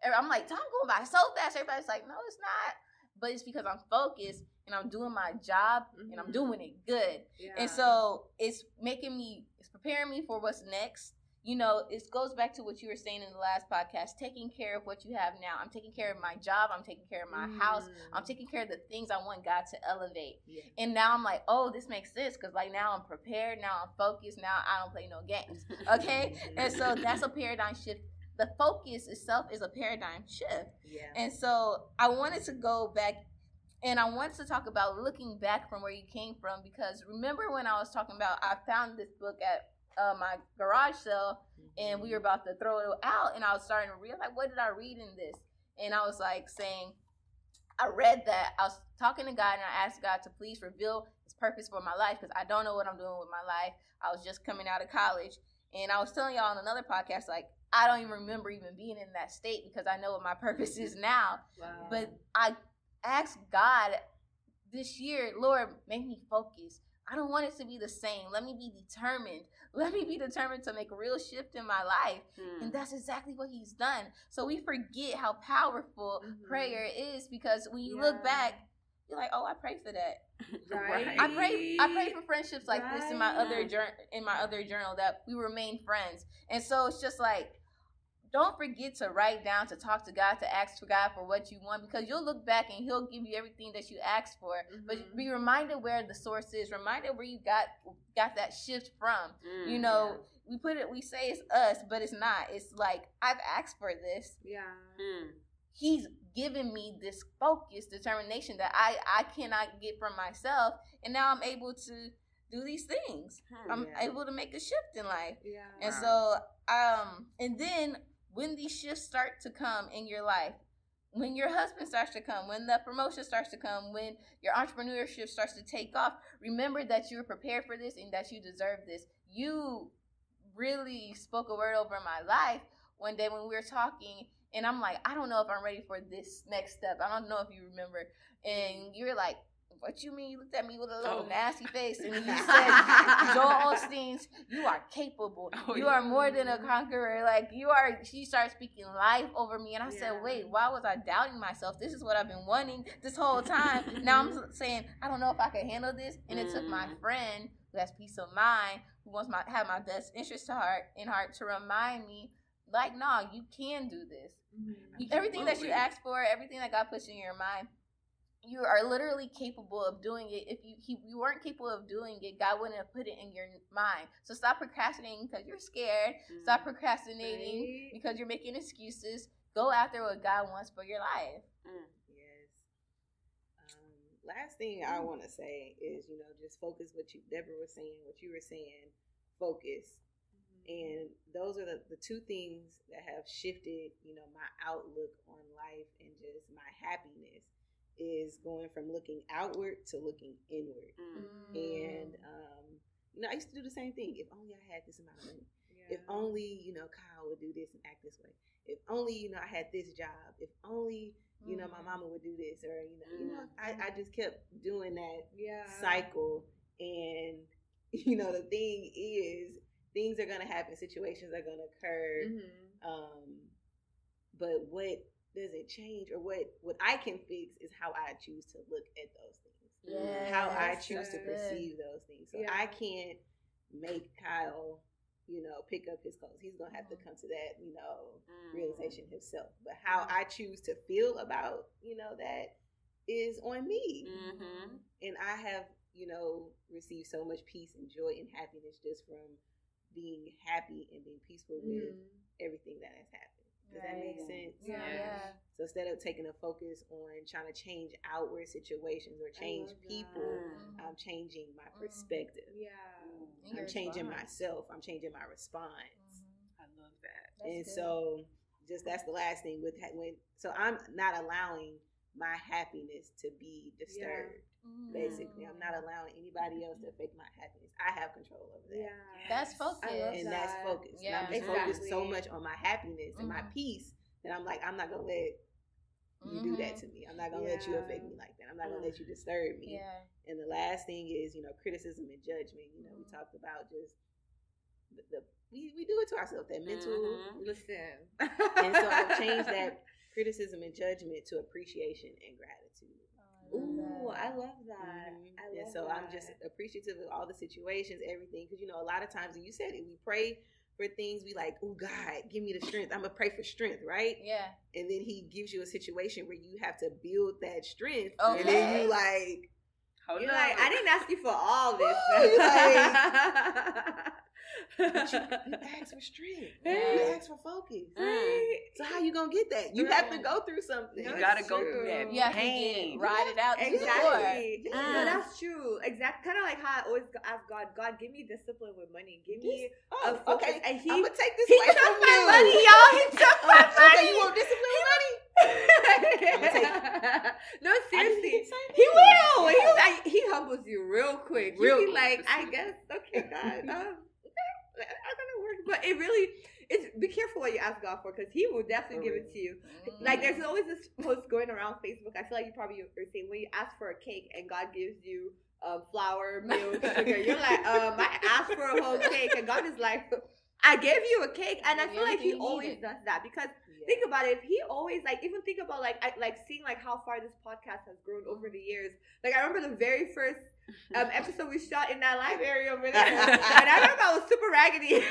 And I'm like, time going by so fast. Everybody's like, no, it's not. But it's because I'm focused and I'm doing my job and I'm Mhm. doing it good. Yeah. And so it's making me, preparing me for what's next. You know, it goes back to what you were saying in the last podcast taking care of what you have now. I'm taking care of my job. I'm taking care of my house. I'm Mm. taking care of the things I want God to elevate. Yeah. And now I'm like, oh, this makes sense because, like, now I'm prepared. Now I'm focused. Now I don't play no games. Okay? and so that's a paradigm shift. The focus itself is a paradigm shift. Yeah. And so I wanted to go back and I wanted to talk about looking back from where you came from because remember when I was talking about I found this book at uh, my garage sale and we were about to throw it out and I was starting to realize like, what did I read in this? And I was like saying, I read that. I was talking to God and I asked God to please reveal his purpose for my life because I don't know what I'm doing with my life. I was just coming out of college. And I was telling y'all on another podcast, like, I don't even remember even being in that state because I know what my purpose is now. Wow. But I asked God this year, Lord, make me focus. I don't want it to be the same. Let me be determined. Let me be determined to make a real shift in my life. Hmm. And that's exactly what he's done. So we forget how powerful Mhm. prayer is because when you look back, you're like, oh, I prayed for that. Right. I pray I pray for friendships like this in my other journal in my other journal that we remain friends. And so it's just like don't forget to write down, to talk to God, to ask for God for what you want, because you'll look back and He'll give you everything that you asked for. But Mhm. be reminded where the source is. Reminded where you got got that shift from. Mm, You know, we put it, we say it's us, but it's not. It's like I've asked for this. Yeah. Mm. He's given me this focus, determination that I I cannot get from myself, and now I'm able to do these things. Hmm. I'm Yeah. able to make a shift in life. Yeah. And Wow. so, um, and then when these shifts start to come in your life, when your husband starts to come, when the promotion starts to come, when your entrepreneurship starts to take off, remember that you're prepared for this and that you deserve this. You really spoke a word over my life one day when we were talking, and I'm like, I don't know if I'm ready for this next step. I don't know if you remember. And you're like, what you mean? You looked at me with a little Oh. nasty face, and you said, Joel Osteen's, you are capable. Oh, you yeah. are more than a conqueror. Like you are. She started speaking life over me, and I said, "Wait, why was I doubting myself? This is what I've been wanting this whole time." now I'm saying, "I don't know if I can handle this," and it took my Mm. friend who has peace of mind, who wants my have my best interest to heart in heart, to remind me, like, "No, you can do this. Mhm. Everything that you Absolutely. ask for, everything that God puts in your mind." You are literally capable of doing it. If you he, you weren't capable of doing it, God wouldn't have put it in your mind. So stop procrastinating because you're scared. Mm. Stop procrastinating Right. because you're making excuses. Go after what God wants for your life. Mm. Yes. Um, last thing I want to say is, you know, just focus what you, Deborah was saying, what you were saying, focus. And those are the, the two things that have shifted, you know, my outlook on life and just my happiness is going from looking outward to looking inward. Mm. And, um, you know, I used to do the same thing. If only I had this amount of money. Yeah. If only, you know, Kyle would do this and act this way. If only, you know, I had this job. If only, you know, my Mhm. mama would do this or, you know, you know, Mhm. I, I just kept doing that yeah. cycle. And, you know, the thing is, things are going to happen, situations are going to occur. Mhm. Um, but what doesn't change or what, what I can fix is how I choose to look at those things Yes, how I choose to perceive those things. So Yeah. I can't make Kyle, you know, pick up his clothes. He's gonna have to Mhm. come to that, you know, Mm. realization himself. But how I choose to feel about, you know, that is on me. Mm-hmm. And I have, you know, received so much peace and joy and happiness just from being happy and being peaceful with Mhm. everything that has happened. Does that make sense? Yeah. Yeah. So instead of taking a focus on trying to change outward situations or change love that. people, Mm. I'm changing my Mm. perspective. Yeah. And your I'm changing response. myself. I'm changing my response. Mhm. I love that. That's and good. so, just that's the last thing with ha- when. So I'm not allowing my happiness to be disturbed. Mhm. Basically, I'm not allowing anybody else to affect my happiness. I have control over that. Yeah. That's Yes. focus. I And that. that's focus. Yeah. And I'm just focused so much on my happiness and my Mhm. peace that I'm like, I'm not gonna let you do that Mhm. to me. I'm not gonna let you affect me like that. I'm not gonna Mm. let you disturb me. Yeah. And the last thing is, you know, criticism and judgment. You know, we Mhm. talked about just the, the we, we do it to ourselves, that mental. Mhm. Listen. And so I've changed that criticism and judgment to appreciation and gratitude. Ooh, I love that. Mhm. I love and so that. I'm just appreciative of all the situations, everything. Because, you know, a lot of times, and you said it, we pray for things, we like, oh, God, give me the strength. I'm going to pray for strength, right? Yeah. And then He gives you a situation where you have to build that strength. Okay. And then you like, Hold You're up. like, I didn't ask you for all this. Woo, you But you, you ask for strength. You Yeah. ask for focus. Mm. So how you gonna get that? You have to go through something. You gotta it's go through that You have to pain. get, ride it out to the core. Exactly. Yeah. No, that's true. Exactly. Kind of like how I always ask God, God, give me discipline with money. Give me Oh, a focus. okay. And he, I'm gonna take this he away took from my you. money, y'all. He took my Uh, money. okay, you want discipline with money? no, I didn't seriously. He will. He like, he humbles you real quick. Real you be like, I guess, okay, God, um, okay, I'm gonna work. But it really, it's be careful what you ask God for, because He will definitely For give it to you. Mhm. Like, there's always this post going around Facebook. I feel like you probably are saying when you ask for a cake and God gives you um, flour, milk, sugar. You're like, um, I asked for a whole cake, and God is like, I gave you a cake, and I feel like he always does that because Yeah. think about it. If he always like even think about like I, like seeing like how far this podcast has grown over the years. Like I remember the very first um, episode we shot in that live area over there, and I remember I was super raggedy.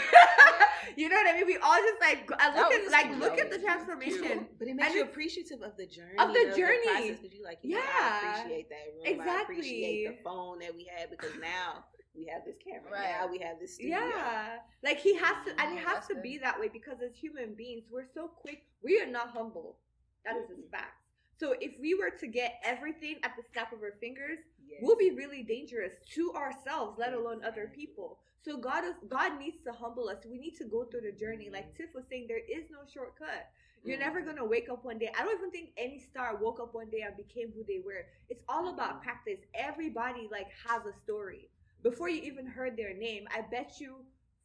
you know what I mean? We all just like I look at like cute, look at the transformation. But it makes And you appreciative of the journey. Of the journey. Because you like, you know, I Yeah. appreciate that room. I appreciate Exactly. the phone that we had because now we have this camera. Right. Now we have this studio. Yeah, like he has to, and it has to be that way because as human beings, we're so quick. We are not humble. That is a fact. So if we were to get everything at the snap of our fingers, Yes. we'll be really dangerous to ourselves, let alone other people. So God is God needs to humble us. We need to go through the journey. Like Tiff was saying, there is no shortcut. You're never gonna wake up one day. I don't even think any star woke up one day and became who they were. It's all mm-hmm. about practice. Everybody like has a story. Before you even heard their name, I bet you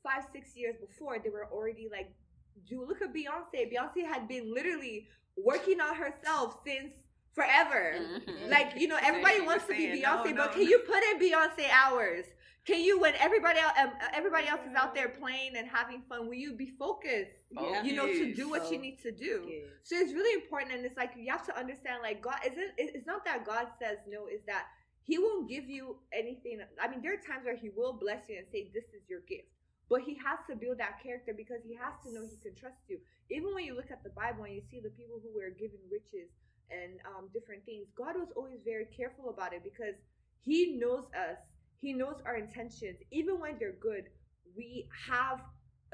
five, six years before they were already like do look at Beyonce. Beyonce had been literally working on herself since forever. Mhm. Like, you know, everybody she wants to be Beyonce, no, but can no. you put in Beyonce hours? Can you, when everybody else, um, everybody else is out there playing and having fun, will you be focused? Yeah. You know, to do what you need to do. Yes. So it's really important, and it's like you have to understand, like God isn't. It's not that God says no; is that He won't give you anything. I mean, there are times where He will bless you and say, "This is your gift," but He has to build that character because He has to know He can trust you. Even when you look at the Bible and you see the people who were given riches and um, different things, God was always very careful about it because He knows us. He knows our intentions, even when they're good. We have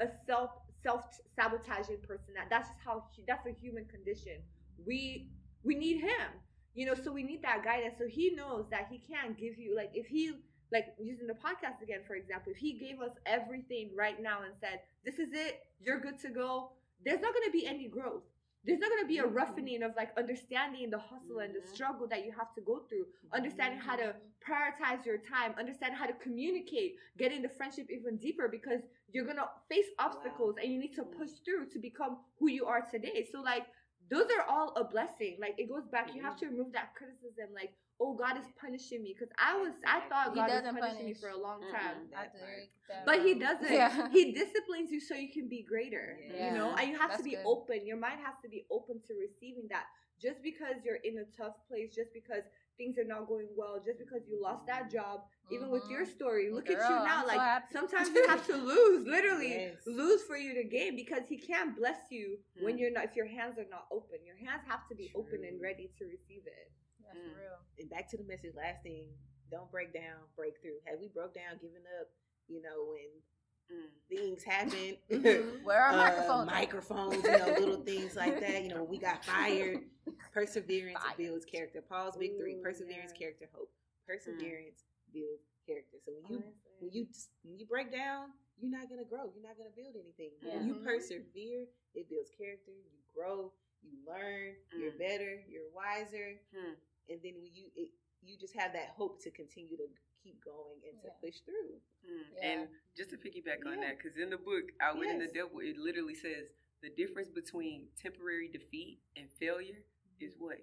a self self sabotaging person. That that's just how that's a human condition. We we need him, you know. So we need that guidance. So he knows that he can't give you like if he like using the podcast again for example. If he gave us everything right now and said this is it, you're good to go. There's not going to be any growth. There's not going to be a roughening of like understanding the hustle and the struggle that you have to go through. Understanding how to prioritize your time, understand how to communicate, getting the friendship even deeper because you're gonna face obstacles and you need to push through to become who you are today. So like those are all a blessing. Like it goes back. You have to remove that criticism. Like oh God is punishing me because I was I thought He God was doesn't punishing me for a long time. I have to get that But he doesn't. Yeah. He disciplines you so you can be greater. Yeah. You know, and you have to be good. open. Your mind has to be open to receiving that. Just because you're in a tough place, just because things are not going well, just because you lost that job, even with your Mhm. story, look at you now. I'm like happy. sometimes you have to lose, literally Yes. lose for you to gain because he can't bless you when Mm. you're not if your hands are not open. Your hands have to be open and ready to receive it. That's Mm. real. And back to the message. Last thing, don't break down, break through. Had we broke down, given up, you know, when Mm. things happen. Mhm. Where are uh, microphones? microphones, you know, little things like that. You know, we got fired, perseverance Fired. builds character. Paul's big three: perseverance, yeah. character, hope. Perseverance builds character. So when you when you when you break down, you're not gonna grow. You're not gonna build anything. When you Mhm. persevere, it builds character. You grow. You learn. You're Mm. better. You're wiser. Hmm. And then when you it, you just have that hope to continue to keep going and to Yeah. push through. Mm. Yeah. And just to piggyback on Yeah. that, because in the book Outwitting the Yes. In the devil, it literally says the difference between temporary defeat and failure is what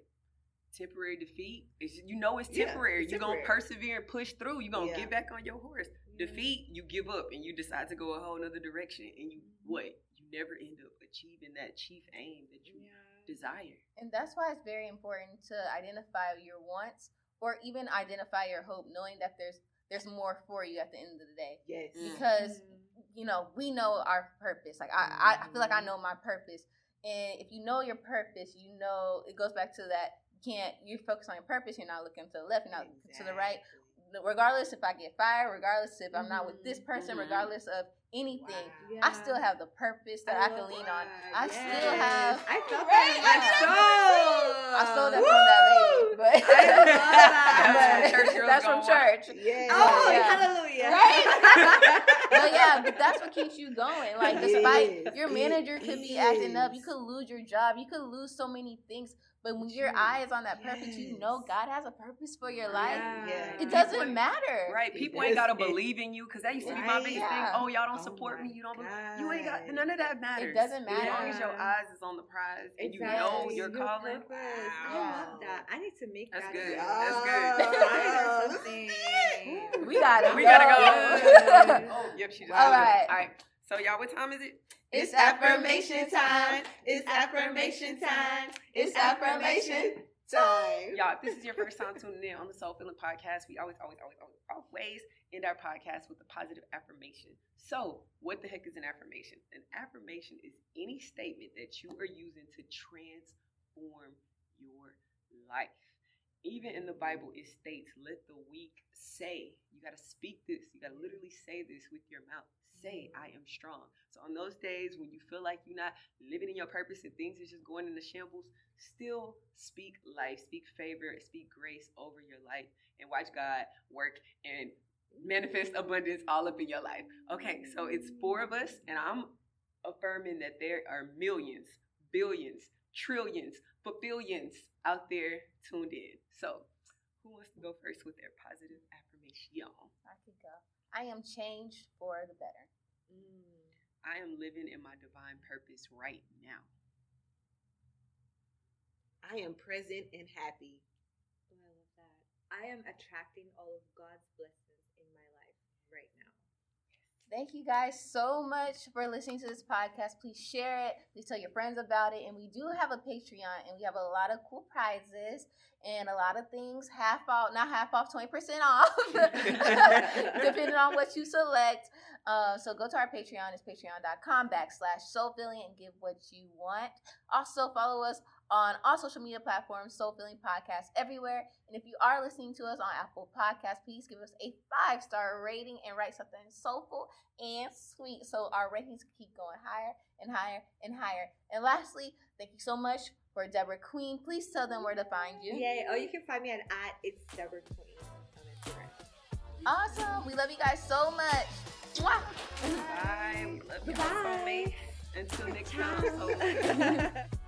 temporary defeat is. You know it's temporary. it's You're gonna persevere and push through. You're gonna Yeah. get back on your horse. Defeat, you give up and you decide to go a whole other direction, and you what? You never end up achieving that chief aim that you desire. And that's why it's very important to identify your wants or even identify your hope, knowing that there's there's more for you at the end of the day. Yes. Mm. Because you know we know our purpose. Like I, I, I feel like I Mhm. know my purpose, and if you know your purpose, you know it goes back to that. You can't you focus on your purpose. You're not looking to the left. You're not looking to the right. Regardless if I get fired, regardless if I'm not with this person, Mhm. regardless of anything, Wow. I still have the purpose that I, can lean that. on. I Yes. still have. I felt Right? that. I I stole that from that lady, but I love that. That's from church That's from church. Yes. Oh, Yeah. hallelujah! Right? But yeah, but that's what keeps you going. Like despite is. your manager could be acting up, you could lose your job, you could lose so many things. But when your eye is on that purpose, you know God has a purpose for your life. Yeah. It doesn't ain't- matter. Right, people ain't gotta believe in you because that used to be my Right. biggest Yeah. thing. Oh, y'all don't Oh support me. You don't. Believe. You ain't got none of that matters. It doesn't matter. As long as your eyes is on the prize and you know Exactly. your calling. purpose. I Wow. love that. I need to make That's that. good. That's good. I know something. We gotta We gotta go. Good. oh, yep, she just. All right. All right. So y'all, what time is it? It's affirmation time. It's affirmation time. It's affirmation time. Y'all, if this is your first time tuning in on the Soul Filling Podcast, we always, always, always, always, always end our podcast with a positive affirmation. So, what the heck is an affirmation? An affirmation is any statement that you are using to transform your life. Even in the Bible, it states, let the weak say. You got to speak this. You got to literally say this with your mouth. Say, mm-hmm. I am strong. So, on those days when you feel like you're not living in your purpose and things are just going into shambles, still speak life, speak favor, speak grace over your life, and watch God work and manifest abundance all up in your life. Okay, so it's four of us, and I'm affirming that there are millions, billions, trillions, billions out there tuned in. So, who wants to go first with their positive affirmation? I can go. I am changed for the better. Mm. I am living in my divine purpose right now. I am present and happy. Oh, I love that. I am attracting all of God's blessings in my life right now. Thank you guys so much for listening to this podcast. Please share it. Please tell your friends about it. And we do have a Patreon and we have a lot of cool prizes and a lot of things half off, not half off, 20% off, depending on what you select. Uh, so go to our Patreon. It's patreon.com backslash soulfilling and give what you want. Also follow us on all social media platforms, Soul Filling Podcast everywhere. And if you are listening to us on Apple Podcasts, please give us a five star rating and write something soulful and sweet so our ratings keep going higher and higher and higher. And lastly, thank you so much for Deborah Queen. Please tell them where to find you. Yay. Oh, you can find me at, at it's Deborah Queen on Instagram. Awesome. We love you guys so much. Mwah. Bye. We love you, soulmates. Until next time. soulmates.